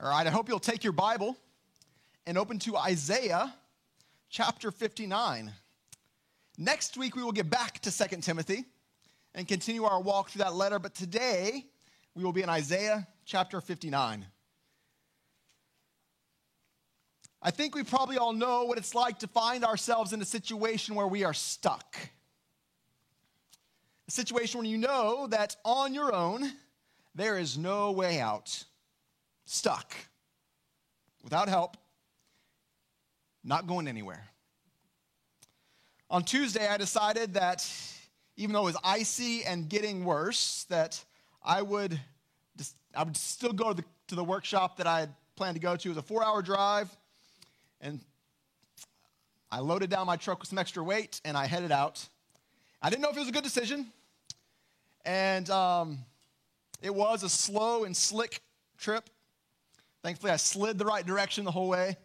All right, I hope you'll take your Bible and open to Isaiah chapter 59. Next week, we will get back to 2 Timothy and continue our walk through that letter, but today we will be in Isaiah chapter 59. I think we probably all know what it's like to find ourselves in a situation where we are stuck. A situation where you know that on your own, there is no way out stuck, without help, not going anywhere. On Tuesday, I decided that even though it was icy and getting worse, that I would, just, I would still go to the, to the workshop that I had planned to go to. It was a four hour drive, and I loaded down my truck with some extra weight and I headed out. I didn't know if it was a good decision, and um, it was a slow and slick trip. Thankfully, I slid the right direction the whole way.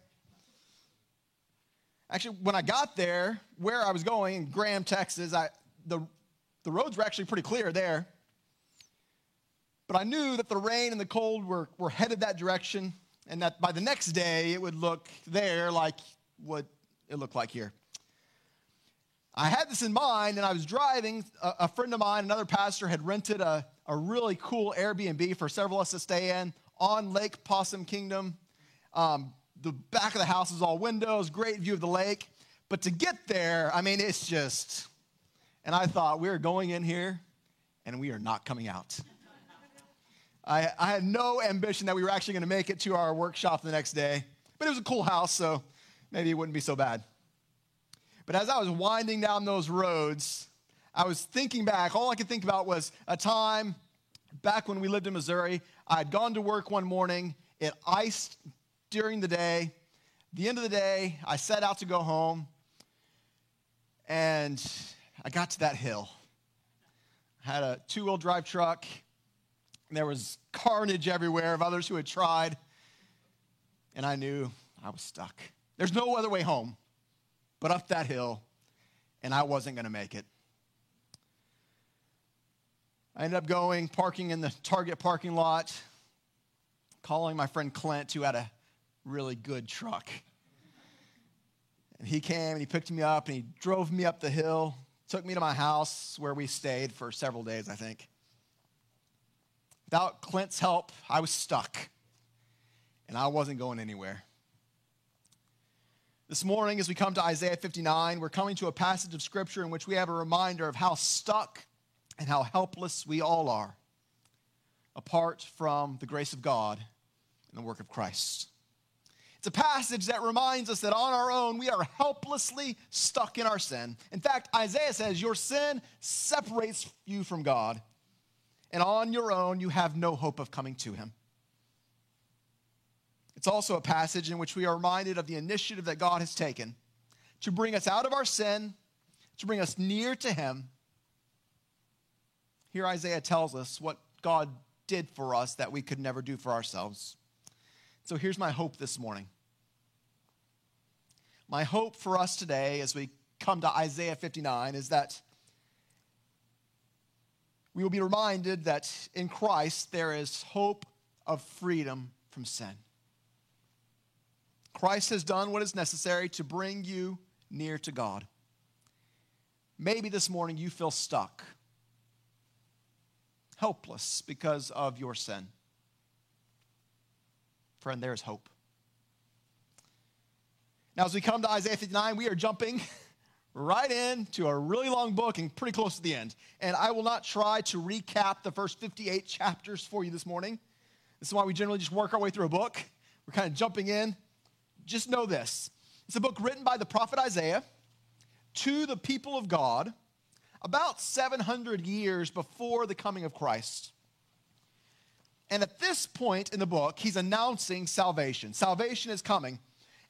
Actually, when I got there, where I was going in Graham, Texas, I, the, the roads were actually pretty clear there. But I knew that the rain and the cold were, were headed that direction, and that by the next day it would look there like what it looked like here. I had this in mind, and I was driving. A, a friend of mine, another pastor, had rented a, a really cool Airbnb for several of us to stay in on Lake Possum Kingdom. Um, the back of the house is all windows, great view of the lake. But to get there, I mean, it's just, and I thought, we are going in here and we are not coming out. I, I had no ambition that we were actually going to make it to our workshop the next day, but it was a cool house, so maybe it wouldn't be so bad. But as I was winding down those roads, I was thinking back. All I could think about was a time back when we lived in Missouri. I had gone to work one morning, it iced during the day. The end of the day, I set out to go home, and I got to that hill. I had a two wheel drive truck, and there was carnage everywhere of others who had tried, and I knew I was stuck. There's no other way home but up that hill, and I wasn't going to make it. I ended up going, parking in the Target parking lot, calling my friend Clint, who had a really good truck. And he came and he picked me up and he drove me up the hill, took me to my house where we stayed for several days, I think. Without Clint's help, I was stuck and I wasn't going anywhere. This morning, as we come to Isaiah 59, we're coming to a passage of scripture in which we have a reminder of how stuck and how helpless we all are apart from the grace of God and the work of Christ. It's a passage that reminds us that on our own, we are helplessly stuck in our sin. In fact, Isaiah says, Your sin separates you from God, and on your own, you have no hope of coming to Him. It's also a passage in which we are reminded of the initiative that God has taken to bring us out of our sin, to bring us near to Him. Here, Isaiah tells us what God did for us that we could never do for ourselves. So here's my hope this morning. My hope for us today as we come to Isaiah 59 is that we will be reminded that in Christ there is hope of freedom from sin. Christ has done what is necessary to bring you near to God. Maybe this morning you feel stuck, helpless because of your sin. Friend, there is hope. Now, as we come to Isaiah 59, we are jumping right into a really long book and pretty close to the end. And I will not try to recap the first 58 chapters for you this morning. This is why we generally just work our way through a book. We're kind of jumping in just know this it's a book written by the prophet Isaiah to the people of God about 700 years before the coming of Christ. And at this point in the book, he's announcing salvation. Salvation is coming.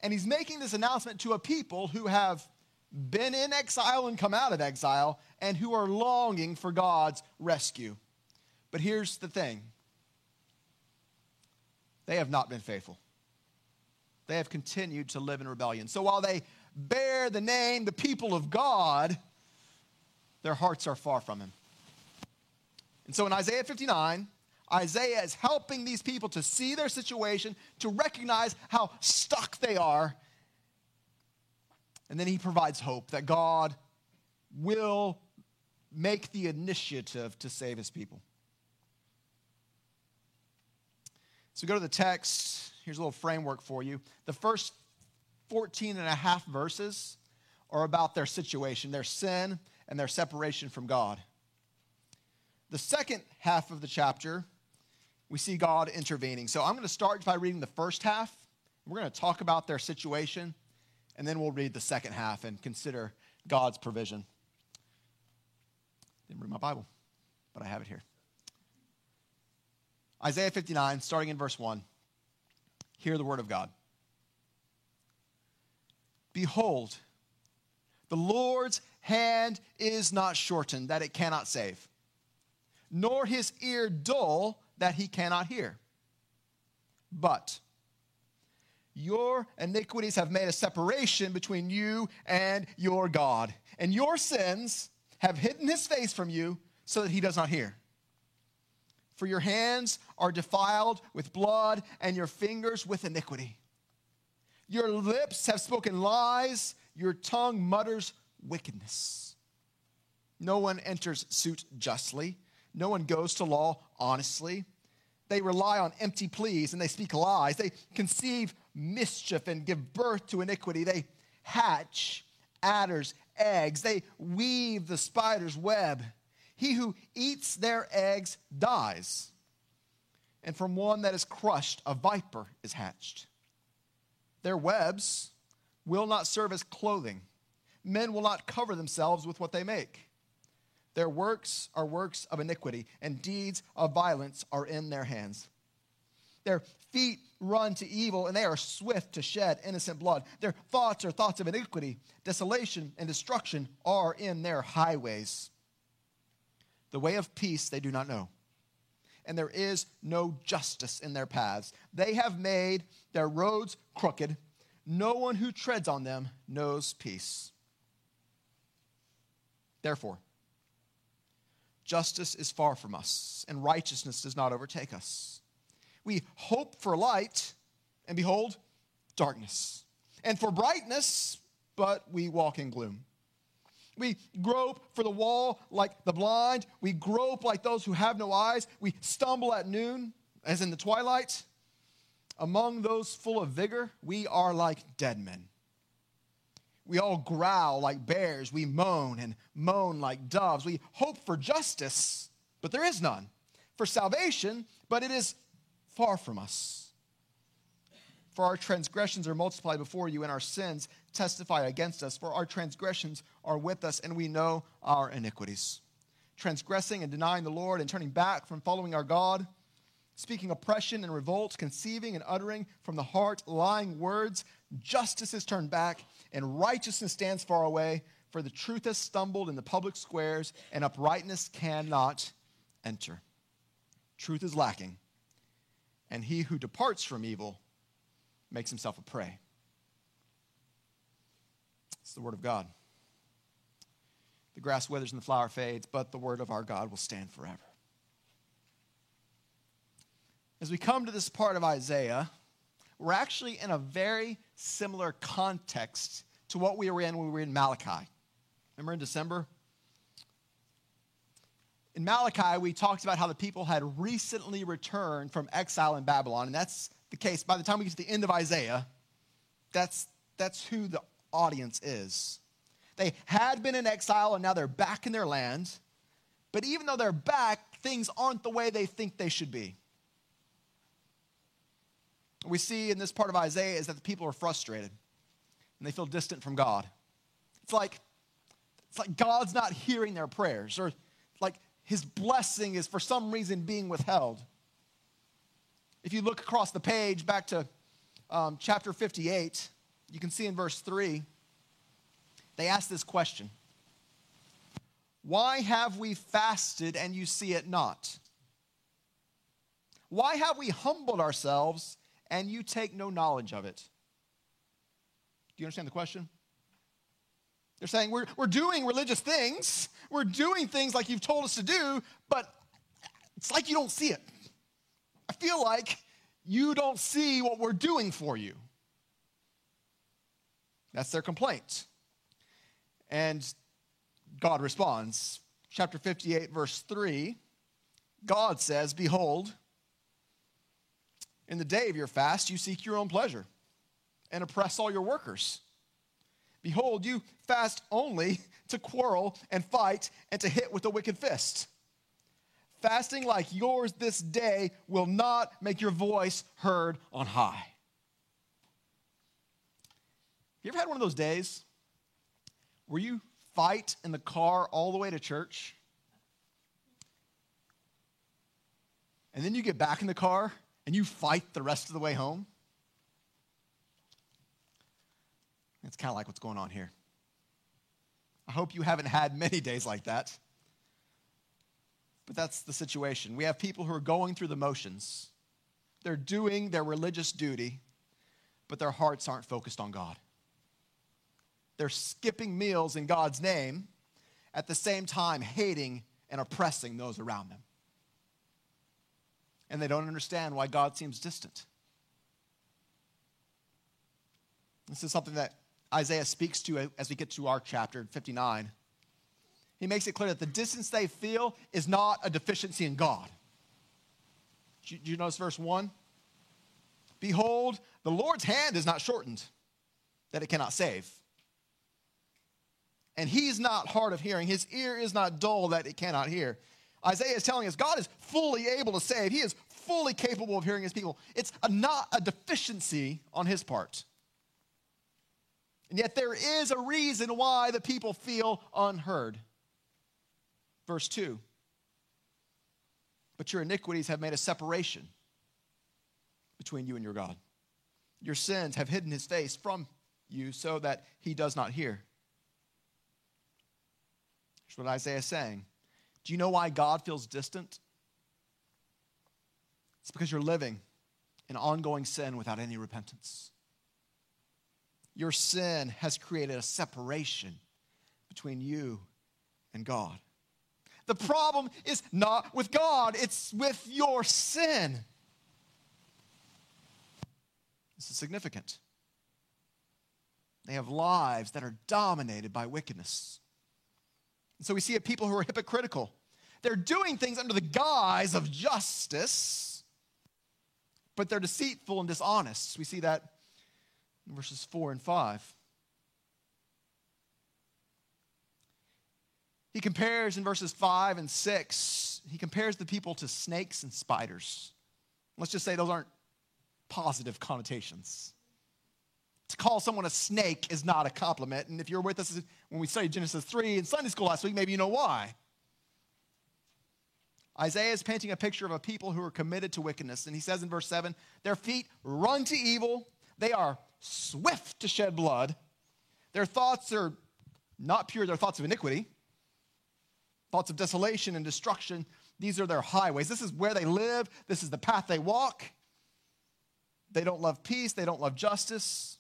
And he's making this announcement to a people who have been in exile and come out of exile and who are longing for God's rescue. But here's the thing they have not been faithful they have continued to live in rebellion. So while they bear the name, the people of God, their hearts are far from Him. And so in Isaiah 59, Isaiah is helping these people to see their situation, to recognize how stuck they are. And then he provides hope that God will make the initiative to save his people. So go to the text. Here's a little framework for you. The first 14 and a half verses are about their situation, their sin, and their separation from God. The second half of the chapter, we see God intervening. So I'm going to start by reading the first half. We're going to talk about their situation, and then we'll read the second half and consider God's provision. Didn't bring my Bible, but I have it here. Isaiah 59, starting in verse 1. Hear the word of God. Behold, the Lord's hand is not shortened that it cannot save, nor his ear dull that he cannot hear. But your iniquities have made a separation between you and your God, and your sins have hidden his face from you so that he does not hear. For your hands are defiled with blood, and your fingers with iniquity. Your lips have spoken lies, your tongue mutters wickedness. No one enters suit justly, no one goes to law honestly. They rely on empty pleas and they speak lies. They conceive mischief and give birth to iniquity. They hatch adders' eggs. They weave the spider's web. He who eats their eggs dies. And from one that is crushed, a viper is hatched. Their webs will not serve as clothing. Men will not cover themselves with what they make. Their works are works of iniquity, and deeds of violence are in their hands. Their feet run to evil, and they are swift to shed innocent blood. Their thoughts are thoughts of iniquity. Desolation and destruction are in their highways. The way of peace they do not know, and there is no justice in their paths. They have made their roads crooked. No one who treads on them knows peace. Therefore, justice is far from us, and righteousness does not overtake us. We hope for light, and behold, darkness. And for brightness, but we walk in gloom. We grope for the wall like the blind. We grope like those who have no eyes. We stumble at noon, as in the twilight. Among those full of vigor, we are like dead men. We all growl like bears. We moan and moan like doves. We hope for justice, but there is none. For salvation, but it is far from us. For our transgressions are multiplied before you, and our sins testify against us. For our transgressions are with us, and we know our iniquities. Transgressing and denying the Lord, and turning back from following our God, speaking oppression and revolt, conceiving and uttering from the heart lying words, justice is turned back, and righteousness stands far away. For the truth has stumbled in the public squares, and uprightness cannot enter. Truth is lacking, and he who departs from evil makes himself a prey. It's the word of God. The grass withers and the flower fades, but the word of our God will stand forever. As we come to this part of Isaiah, we're actually in a very similar context to what we were in when we were in Malachi. Remember in December? In Malachi, we talked about how the people had recently returned from exile in Babylon, and that's the case. By the time we get to the end of Isaiah, that's, that's who the audience is. They had been in exile, and now they're back in their land. But even though they're back, things aren't the way they think they should be. We see in this part of Isaiah is that the people are frustrated and they feel distant from God. It's like, it's like God's not hearing their prayers, or like his blessing is for some reason being withheld. If you look across the page back to um, chapter 58, you can see in verse 3, they ask this question Why have we fasted and you see it not? Why have we humbled ourselves and you take no knowledge of it? Do you understand the question? They're saying we're, we're doing religious things, we're doing things like you've told us to do, but it's like you don't see it. I feel like you don't see what we're doing for you. That's their complaint. And God responds. Chapter 58, verse 3, God says, Behold, in the day of your fast, you seek your own pleasure and oppress all your workers. Behold, you fast only to quarrel and fight and to hit with a wicked fist. Fasting like yours this day will not make your voice heard on high. You ever had one of those days where you fight in the car all the way to church? And then you get back in the car and you fight the rest of the way home? It's kind of like what's going on here. I hope you haven't had many days like that. But that's the situation. We have people who are going through the motions. They're doing their religious duty, but their hearts aren't focused on God. They're skipping meals in God's name, at the same time hating and oppressing those around them. And they don't understand why God seems distant. This is something that Isaiah speaks to as we get to our chapter 59. He makes it clear that the distance they feel is not a deficiency in God. Do you notice verse 1? Behold, the Lord's hand is not shortened, that it cannot save. And he's not hard of hearing, his ear is not dull, that it cannot hear. Isaiah is telling us God is fully able to save, he is fully capable of hearing his people. It's a, not a deficiency on his part. And yet there is a reason why the people feel unheard. Verse 2 But your iniquities have made a separation between you and your God. Your sins have hidden his face from you so that he does not hear. Here's what Isaiah is saying. Do you know why God feels distant? It's because you're living in ongoing sin without any repentance. Your sin has created a separation between you and God. The problem is not with God, it's with your sin. This is significant. They have lives that are dominated by wickedness. And so we see a people who are hypocritical. They're doing things under the guise of justice, but they're deceitful and dishonest. We see that in verses 4 and 5. He compares in verses 5 and 6, he compares the people to snakes and spiders. Let's just say those aren't positive connotations. To call someone a snake is not a compliment. And if you're with us when we studied Genesis 3 in Sunday school last week, maybe you know why. Isaiah is painting a picture of a people who are committed to wickedness. And he says in verse 7 their feet run to evil, they are swift to shed blood. Their thoughts are not pure, they're thoughts of iniquity, thoughts of desolation and destruction. These are their highways. This is where they live, this is the path they walk. They don't love peace, they don't love justice.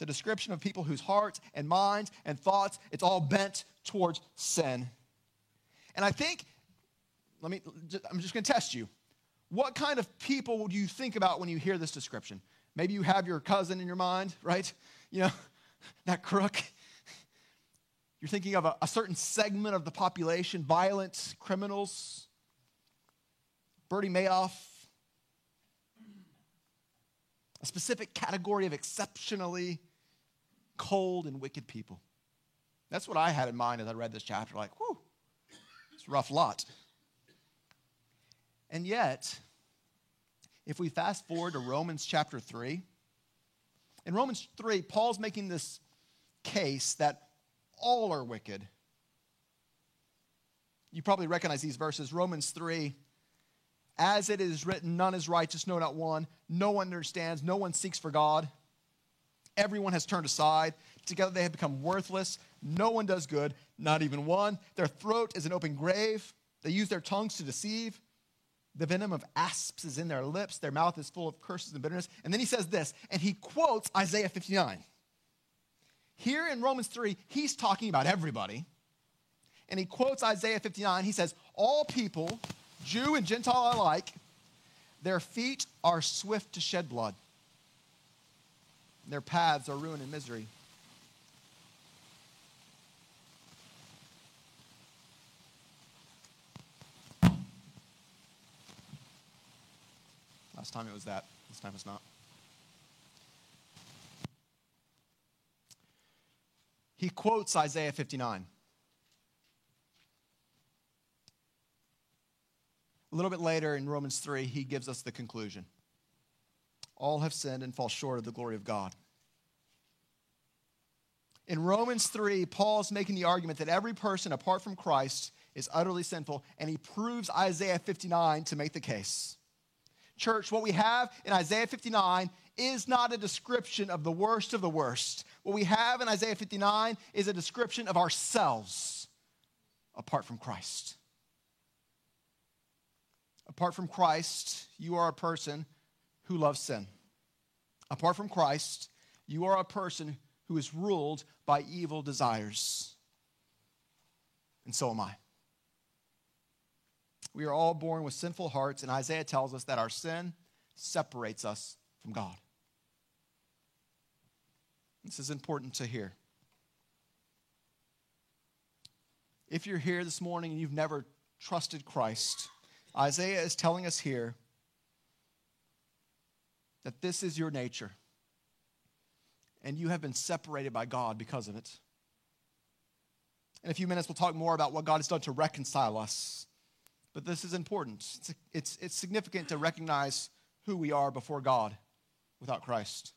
It's a description of people whose hearts and minds and thoughts, it's all bent towards sin. And I think, let me, I'm just going to test you. What kind of people do you think about when you hear this description? Maybe you have your cousin in your mind, right? You know, that crook. You're thinking of a, a certain segment of the population, violent criminals, Bernie Madoff, a specific category of exceptionally cold and wicked people. That's what I had in mind as I read this chapter. Like, whew, it's a rough lot. And yet, if we fast forward to Romans chapter 3, in Romans 3, Paul's making this case that all are wicked. You probably recognize these verses. Romans 3, as it is written, none is righteous, no, not one. No one understands, no one seeks for God. Everyone has turned aside. Together they have become worthless. No one does good, not even one. Their throat is an open grave. They use their tongues to deceive. The venom of asps is in their lips. Their mouth is full of curses and bitterness. And then he says this, and he quotes Isaiah 59. Here in Romans 3, he's talking about everybody. And he quotes Isaiah 59. He says, All people Jew and Gentile alike, their feet are swift to shed blood. Their paths are ruin and misery. Last time it was that. This time it's not. He quotes Isaiah 59. A little bit later in Romans 3, he gives us the conclusion All have sinned and fall short of the glory of God. In Romans 3, Paul's making the argument that every person apart from Christ is utterly sinful, and he proves Isaiah 59 to make the case. Church, what we have in Isaiah 59 is not a description of the worst of the worst. What we have in Isaiah 59 is a description of ourselves apart from Christ. Apart from Christ, you are a person who loves sin. Apart from Christ, you are a person who is ruled by evil desires. And so am I. We are all born with sinful hearts, and Isaiah tells us that our sin separates us from God. This is important to hear. If you're here this morning and you've never trusted Christ, Isaiah is telling us here that this is your nature. And you have been separated by God because of it. In a few minutes, we'll talk more about what God has done to reconcile us. But this is important. It's, it's, it's significant to recognize who we are before God without Christ.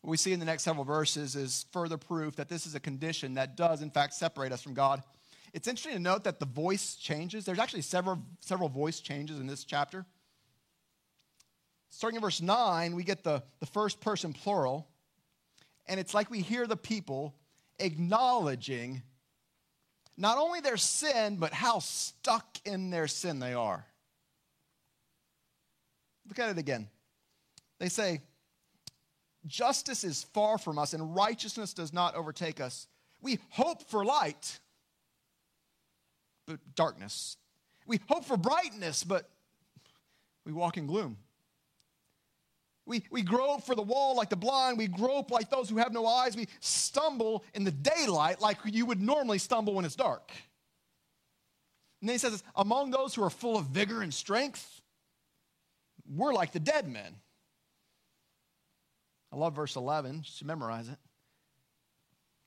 What we see in the next several verses is further proof that this is a condition that does, in fact, separate us from God. It's interesting to note that the voice changes. There's actually several, several voice changes in this chapter. Starting in verse 9, we get the, the first person plural, and it's like we hear the people acknowledging not only their sin, but how stuck in their sin they are. Look at it again. They say, Justice is far from us, and righteousness does not overtake us. We hope for light, but darkness. We hope for brightness, but we walk in gloom. We, we grope for the wall like the blind. We grope like those who have no eyes. We stumble in the daylight like you would normally stumble when it's dark. And then he says, Among those who are full of vigor and strength, we're like the dead men. I love verse 11. You should memorize it.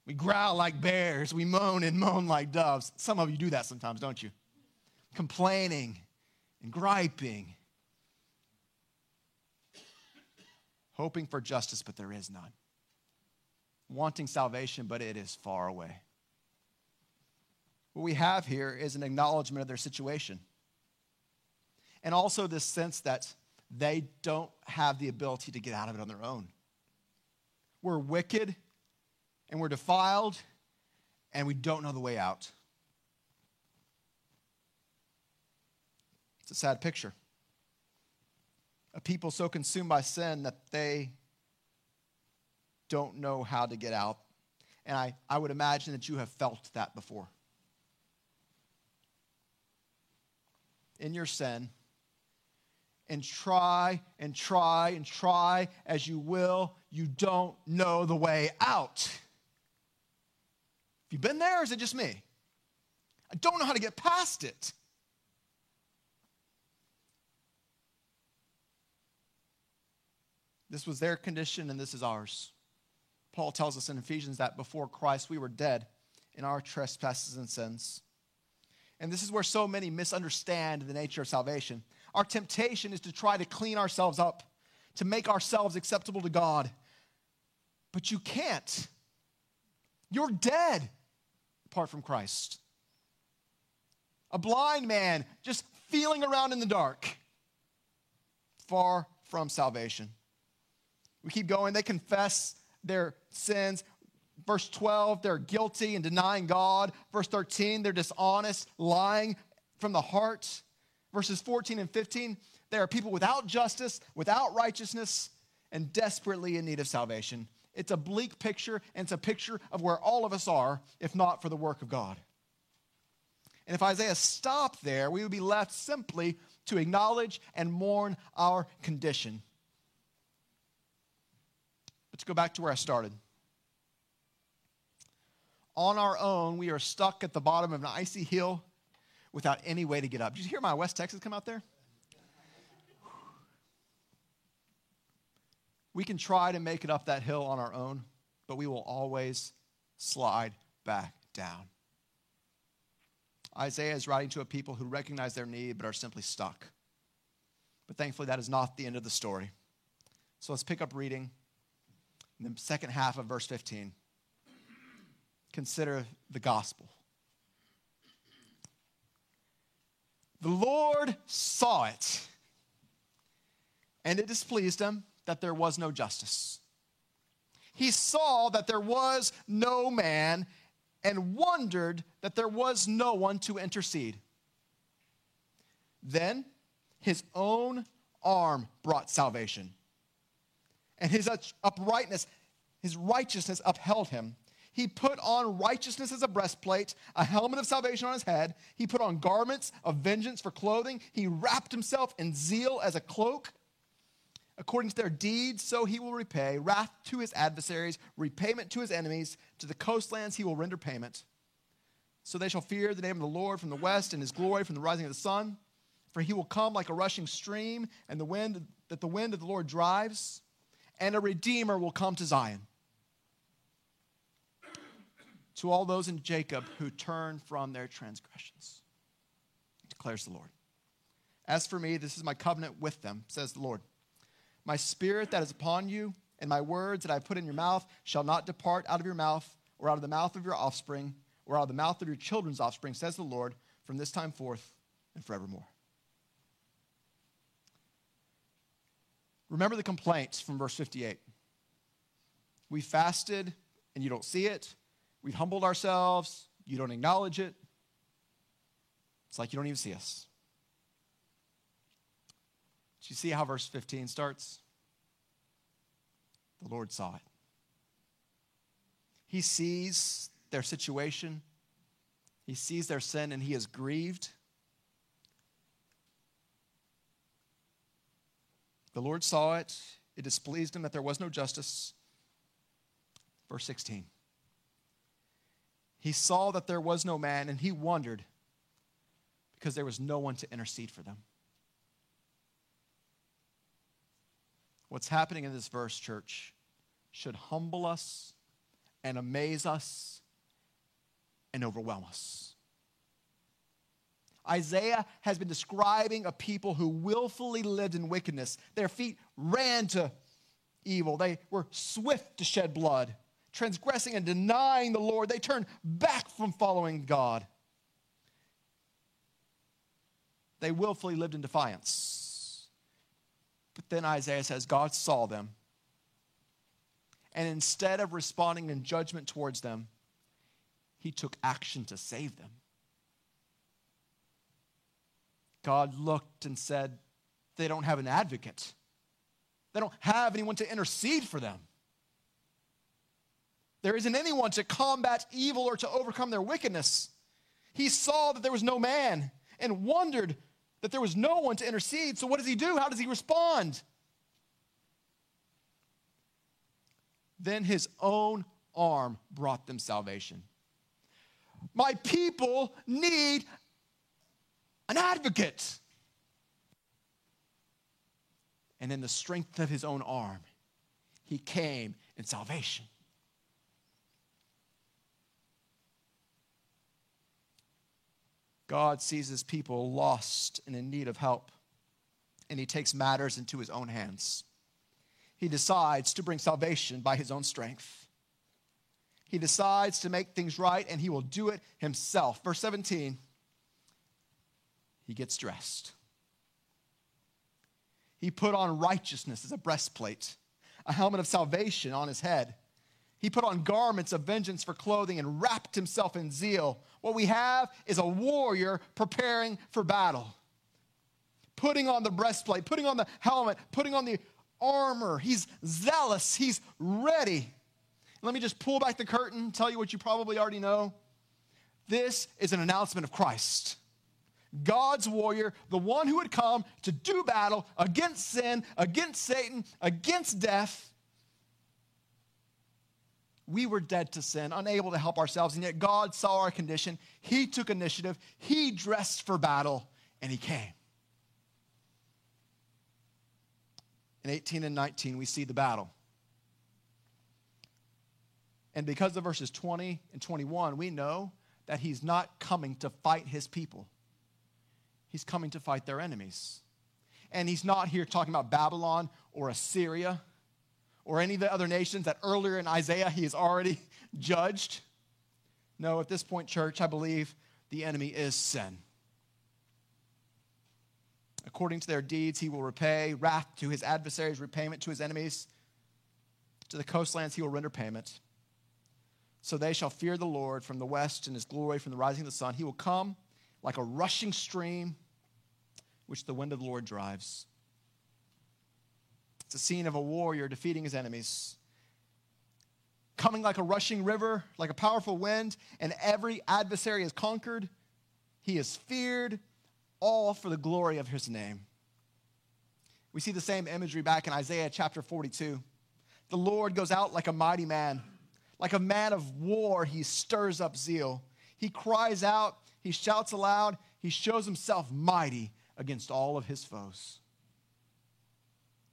We growl like bears. We moan and moan like doves. Some of you do that sometimes, don't you? Complaining and griping, hoping for justice, but there is none. Wanting salvation, but it is far away. What we have here is an acknowledgement of their situation. And also this sense that they don't have the ability to get out of it on their own. We're wicked and we're defiled and we don't know the way out. It's a sad picture. A people so consumed by sin that they don't know how to get out. And I, I would imagine that you have felt that before. In your sin, and try and try and try as you will, you don't know the way out. Have you been there, or is it just me? I don't know how to get past it. This was their condition, and this is ours. Paul tells us in Ephesians that before Christ we were dead in our trespasses and sins. And this is where so many misunderstand the nature of salvation. Our temptation is to try to clean ourselves up, to make ourselves acceptable to God. But you can't. You're dead apart from Christ. A blind man just feeling around in the dark, far from salvation. We keep going. They confess their sins. Verse 12, they're guilty and denying God. Verse 13, they're dishonest, lying from the heart. Verses 14 and 15, they are people without justice, without righteousness, and desperately in need of salvation. It's a bleak picture, and it's a picture of where all of us are, if not for the work of God. And if Isaiah stopped there, we would be left simply to acknowledge and mourn our condition. Let's go back to where I started. On our own, we are stuck at the bottom of an icy hill without any way to get up. Did you hear my West Texas come out there? We can try to make it up that hill on our own, but we will always slide back down. Isaiah is writing to a people who recognize their need but are simply stuck. But thankfully, that is not the end of the story. So let's pick up reading in the second half of verse 15. Consider the gospel. The Lord saw it, and it displeased him that there was no justice. He saw that there was no man and wondered that there was no one to intercede. Then his own arm brought salvation, and his uprightness, his righteousness upheld him. He put on righteousness as a breastplate, a helmet of salvation on his head. He put on garments of vengeance for clothing. He wrapped himself in zeal as a cloak. According to their deeds, so he will repay wrath to his adversaries, repayment to his enemies. To the coastlands he will render payment. So they shall fear the name of the Lord from the west and his glory from the rising of the sun. For he will come like a rushing stream, and the wind that the wind of the Lord drives, and a redeemer will come to Zion. To all those in Jacob who turn from their transgressions, declares the Lord. As for me, this is my covenant with them, says the Lord. My spirit that is upon you, and my words that I put in your mouth shall not depart out of your mouth, or out of the mouth of your offspring, or out of the mouth of your children's offspring, says the Lord, from this time forth and forevermore. Remember the complaints from verse 58. We fasted and you don't see it. We've humbled ourselves, you don't acknowledge it. It's like you don't even see us. Do you see how verse 15 starts? The Lord saw it. He sees their situation, he sees their sin, and he is grieved. The Lord saw it. It displeased him that there was no justice. Verse 16. He saw that there was no man, and he wondered because there was no one to intercede for them. What's happening in this verse, church, should humble us and amaze us and overwhelm us. Isaiah has been describing a people who willfully lived in wickedness. Their feet ran to evil, they were swift to shed blood. Transgressing and denying the Lord, they turned back from following God. They willfully lived in defiance. But then Isaiah says, God saw them. And instead of responding in judgment towards them, he took action to save them. God looked and said, They don't have an advocate. They don't have anyone to intercede for them. There isn't anyone to combat evil or to overcome their wickedness. He saw that there was no man and wondered that there was no one to intercede. So, what does he do? How does he respond? Then his own arm brought them salvation. My people need an advocate. And in the strength of his own arm, he came in salvation. God sees his people lost and in need of help, and he takes matters into his own hands. He decides to bring salvation by his own strength. He decides to make things right, and he will do it himself. Verse 17, he gets dressed. He put on righteousness as a breastplate, a helmet of salvation on his head he put on garments of vengeance for clothing and wrapped himself in zeal. What we have is a warrior preparing for battle, putting on the breastplate, putting on the helmet, putting on the armor. He's zealous, he's ready. Let me just pull back the curtain, tell you what you probably already know. This is an announcement of Christ. God's warrior, the one who would come to do battle against sin, against Satan, against death. We were dead to sin, unable to help ourselves, and yet God saw our condition. He took initiative, He dressed for battle, and He came. In 18 and 19, we see the battle. And because of verses 20 and 21, we know that He's not coming to fight His people. He's coming to fight their enemies. And he's not here talking about Babylon or Assyria or any of the other nations that earlier in Isaiah he has already judged. No, at this point, church, I believe the enemy is sin. According to their deeds, he will repay wrath to his adversaries, repayment to his enemies. To the coastlands, he will render payment. So they shall fear the Lord from the west and his glory from the rising of the sun. He will come like a rushing stream which the wind of the Lord drives. It's a scene of a warrior defeating his enemies. Coming like a rushing river, like a powerful wind, and every adversary is conquered. He is feared, all for the glory of his name. We see the same imagery back in Isaiah chapter 42. The Lord goes out like a mighty man, like a man of war, he stirs up zeal. He cries out, he shouts aloud, he shows himself mighty against all of his foes.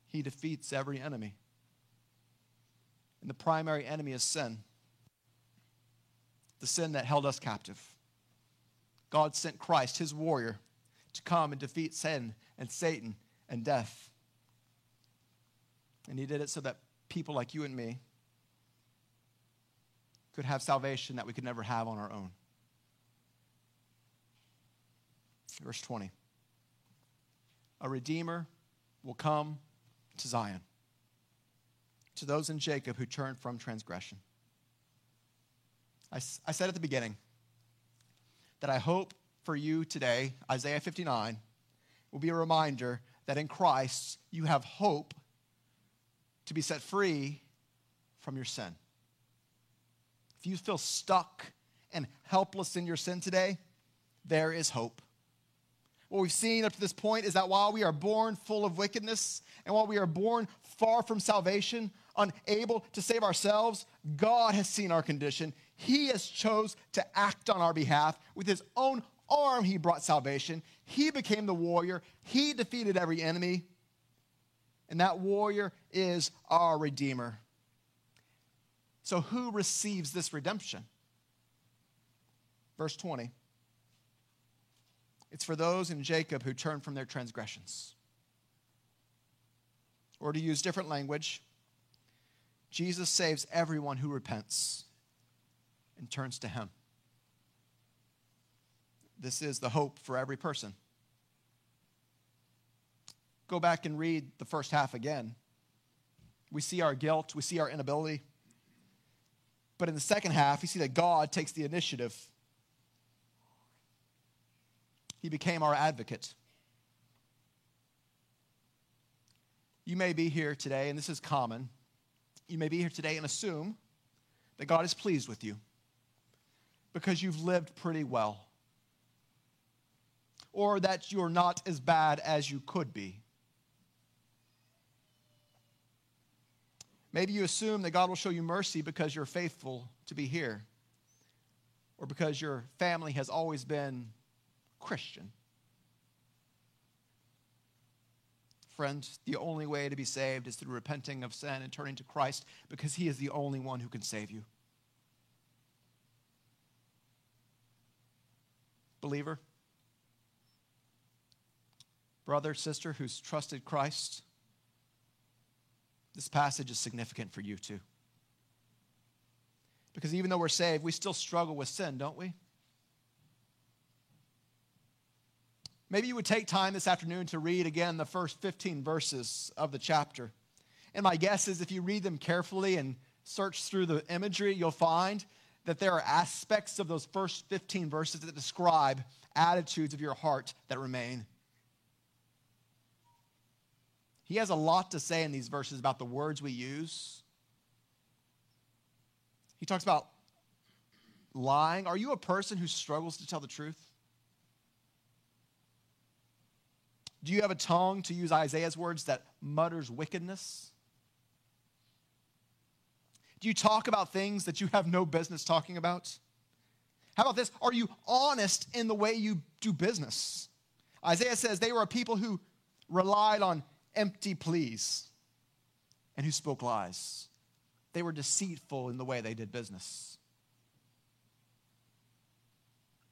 He defeats every enemy. And the primary enemy is sin the sin that held us captive. God sent Christ, his warrior, to come and defeat sin and Satan and death. And he did it so that people like you and me could have salvation that we could never have on our own. Verse 20 a redeemer will come to Zion, to those in Jacob who turn from transgression. I, I said at the beginning that I hope for you today, Isaiah 59, will be a reminder that in Christ you have hope to be set free from your sin. If you feel stuck and helpless in your sin today, there is hope. What we've seen up to this point is that while we are born full of wickedness and while we are born far from salvation, unable to save ourselves, God has seen our condition. He has chose to act on our behalf. With his own arm, he brought salvation. He became the warrior. He defeated every enemy. And that warrior is our Redeemer. So, who receives this redemption? Verse 20. It's for those in Jacob who turn from their transgressions. Or to use different language, Jesus saves everyone who repents and turns to him. This is the hope for every person. Go back and read the first half again. We see our guilt, we see our inability. But in the second half, you see that God takes the initiative he became our advocate. You may be here today, and this is common. You may be here today and assume that God is pleased with you because you've lived pretty well, or that you're not as bad as you could be. Maybe you assume that God will show you mercy because you're faithful to be here, or because your family has always been Christian. Friends, the only way to be saved is through repenting of sin and turning to Christ because He is the only one who can save you. Believer, brother, sister who's trusted Christ, this passage is significant for you too. Because even though we're saved, we still struggle with sin, don't we? Maybe you would take time this afternoon to read again the first 15 verses of the chapter. And my guess is if you read them carefully and search through the imagery, you'll find that there are aspects of those first 15 verses that describe attitudes of your heart that remain. He has a lot to say in these verses about the words we use. He talks about lying? Are you a person who struggles to tell the truth? Do you have a tongue, to use Isaiah's words, that mutters wickedness? Do you talk about things that you have no business talking about? How about this? Are you honest in the way you do business? Isaiah says they were a people who relied on empty pleas and who spoke lies. They were deceitful in the way they did business.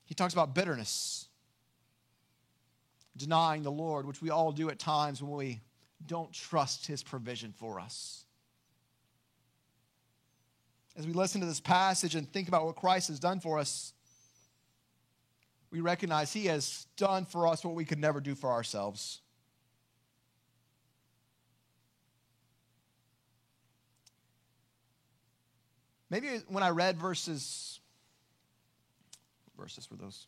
He talks about bitterness, denying the Lord, which we all do at times when we don't trust his provision for us. As we listen to this passage and think about what Christ has done for us, we recognize he has done for us what we could never do for ourselves. Maybe when I read verses, verses were those?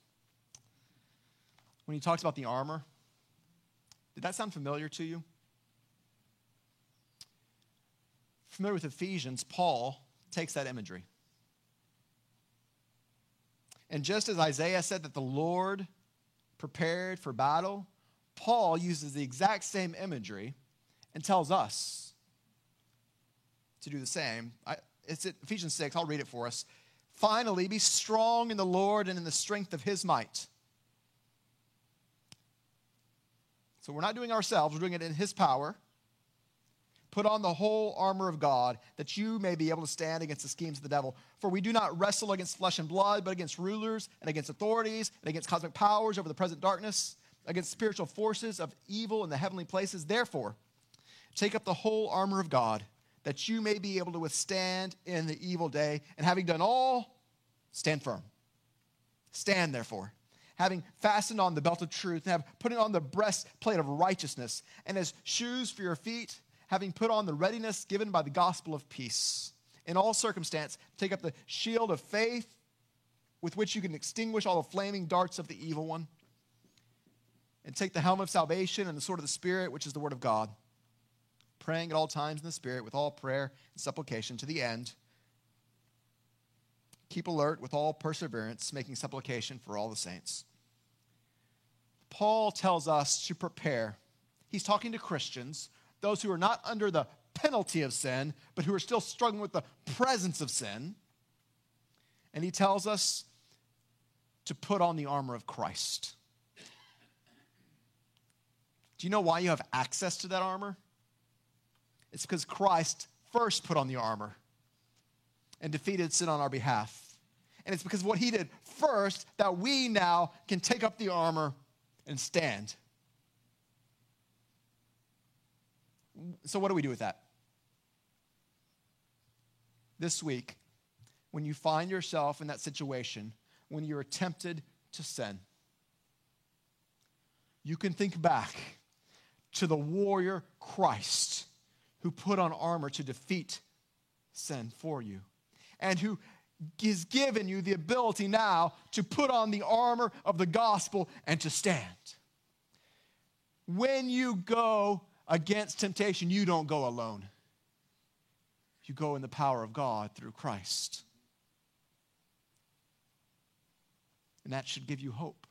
When he talks about the armor, did that sound familiar to you? Familiar with Ephesians, Paul takes that imagery. And just as Isaiah said that the Lord prepared for battle, Paul uses the exact same imagery and tells us to do the same. I, it's at Ephesians 6. I'll read it for us. Finally, be strong in the Lord and in the strength of his might. So we're not doing ourselves, we're doing it in his power. Put on the whole armor of God that you may be able to stand against the schemes of the devil. For we do not wrestle against flesh and blood, but against rulers and against authorities and against cosmic powers over the present darkness, against spiritual forces of evil in the heavenly places. Therefore, take up the whole armor of God that you may be able to withstand in the evil day. And having done all, stand firm. Stand, therefore, having fastened on the belt of truth, and have putting on the breastplate of righteousness, and as shoes for your feet, having put on the readiness given by the gospel of peace. In all circumstance, take up the shield of faith with which you can extinguish all the flaming darts of the evil one. And take the helmet of salvation and the sword of the Spirit, which is the word of God praying at all times in the Spirit with all prayer and supplication to the end. Keep alert with all perseverance, making supplication for all the saints. Paul tells us to prepare. He's talking to Christians, those who are not under the penalty of sin, but who are still struggling with the presence of sin. And he tells us to put on the armor of Christ. Do you know why you have access to that armor? It's because Christ first put on the armor and defeated sin on our behalf. And it's because of what he did first that we now can take up the armor and stand. So, what do we do with that? This week, when you find yourself in that situation, when you're tempted to sin, you can think back to the warrior Christ who put on armor to defeat sin for you, and who has given you the ability now to put on the armor of the gospel and to stand. When you go against temptation, you don't go alone. You go in the power of God through Christ. And that should give you hope.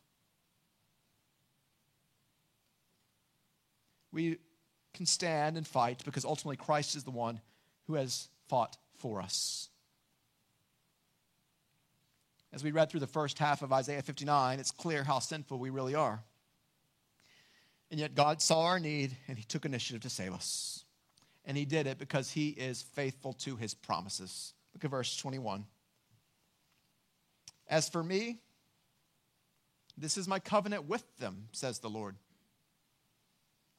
We can stand and fight because ultimately Christ is the one who has fought for us. As we read through the first half of Isaiah 59, it's clear how sinful we really are. And yet God saw our need and he took initiative to save us. And he did it because he is faithful to his promises. Look at verse 21. As for me, this is my covenant with them, says the Lord.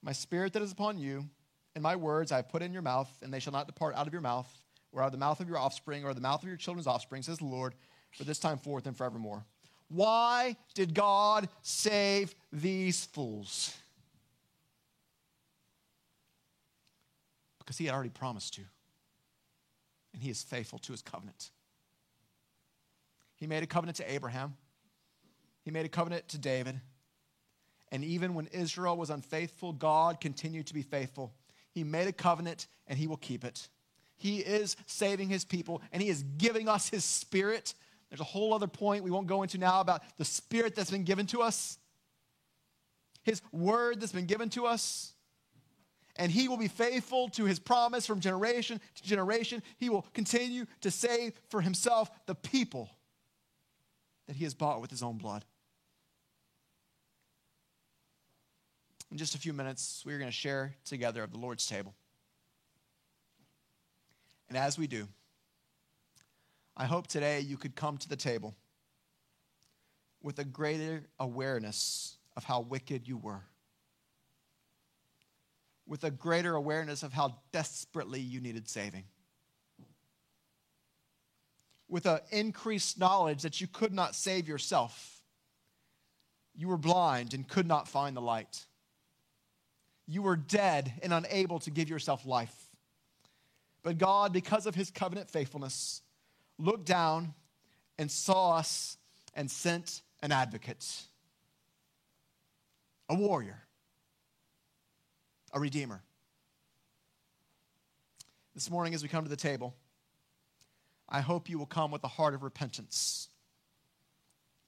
My spirit that is upon you, and my words I have put in your mouth, and they shall not depart out of your mouth, or out of the mouth of your offspring, or the mouth of your children's offspring, says the Lord, for this time forth and forevermore. Why did God save these fools? Because he had already promised to, and he is faithful to his covenant. He made a covenant to Abraham, he made a covenant to David. And even when Israel was unfaithful, God continued to be faithful. He made a covenant and he will keep it. He is saving his people and he is giving us his spirit There's a whole other point we won't go into now about the spirit that's been given to us, his word that's been given to us. And he will be faithful to his promise from generation to generation. He will continue to save for himself the people that he has bought with his own blood. In just a few minutes, we're going to share together of the Lord's table. And as we do, I hope today you could come to the table with a greater awareness of how wicked you were, with a greater awareness of how desperately you needed saving, with an increased knowledge that you could not save yourself. You were blind and could not find the light. You were dead and unable to give yourself life. But God, because of his covenant faithfulness, looked down and saw us and sent an advocate, a warrior, a redeemer. This morning, as we come to the table, I hope you will come with a heart of repentance,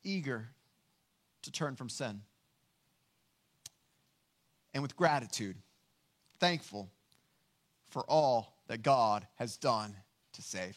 eager to turn from sin, and with gratitude, thankful for all that God has done to save.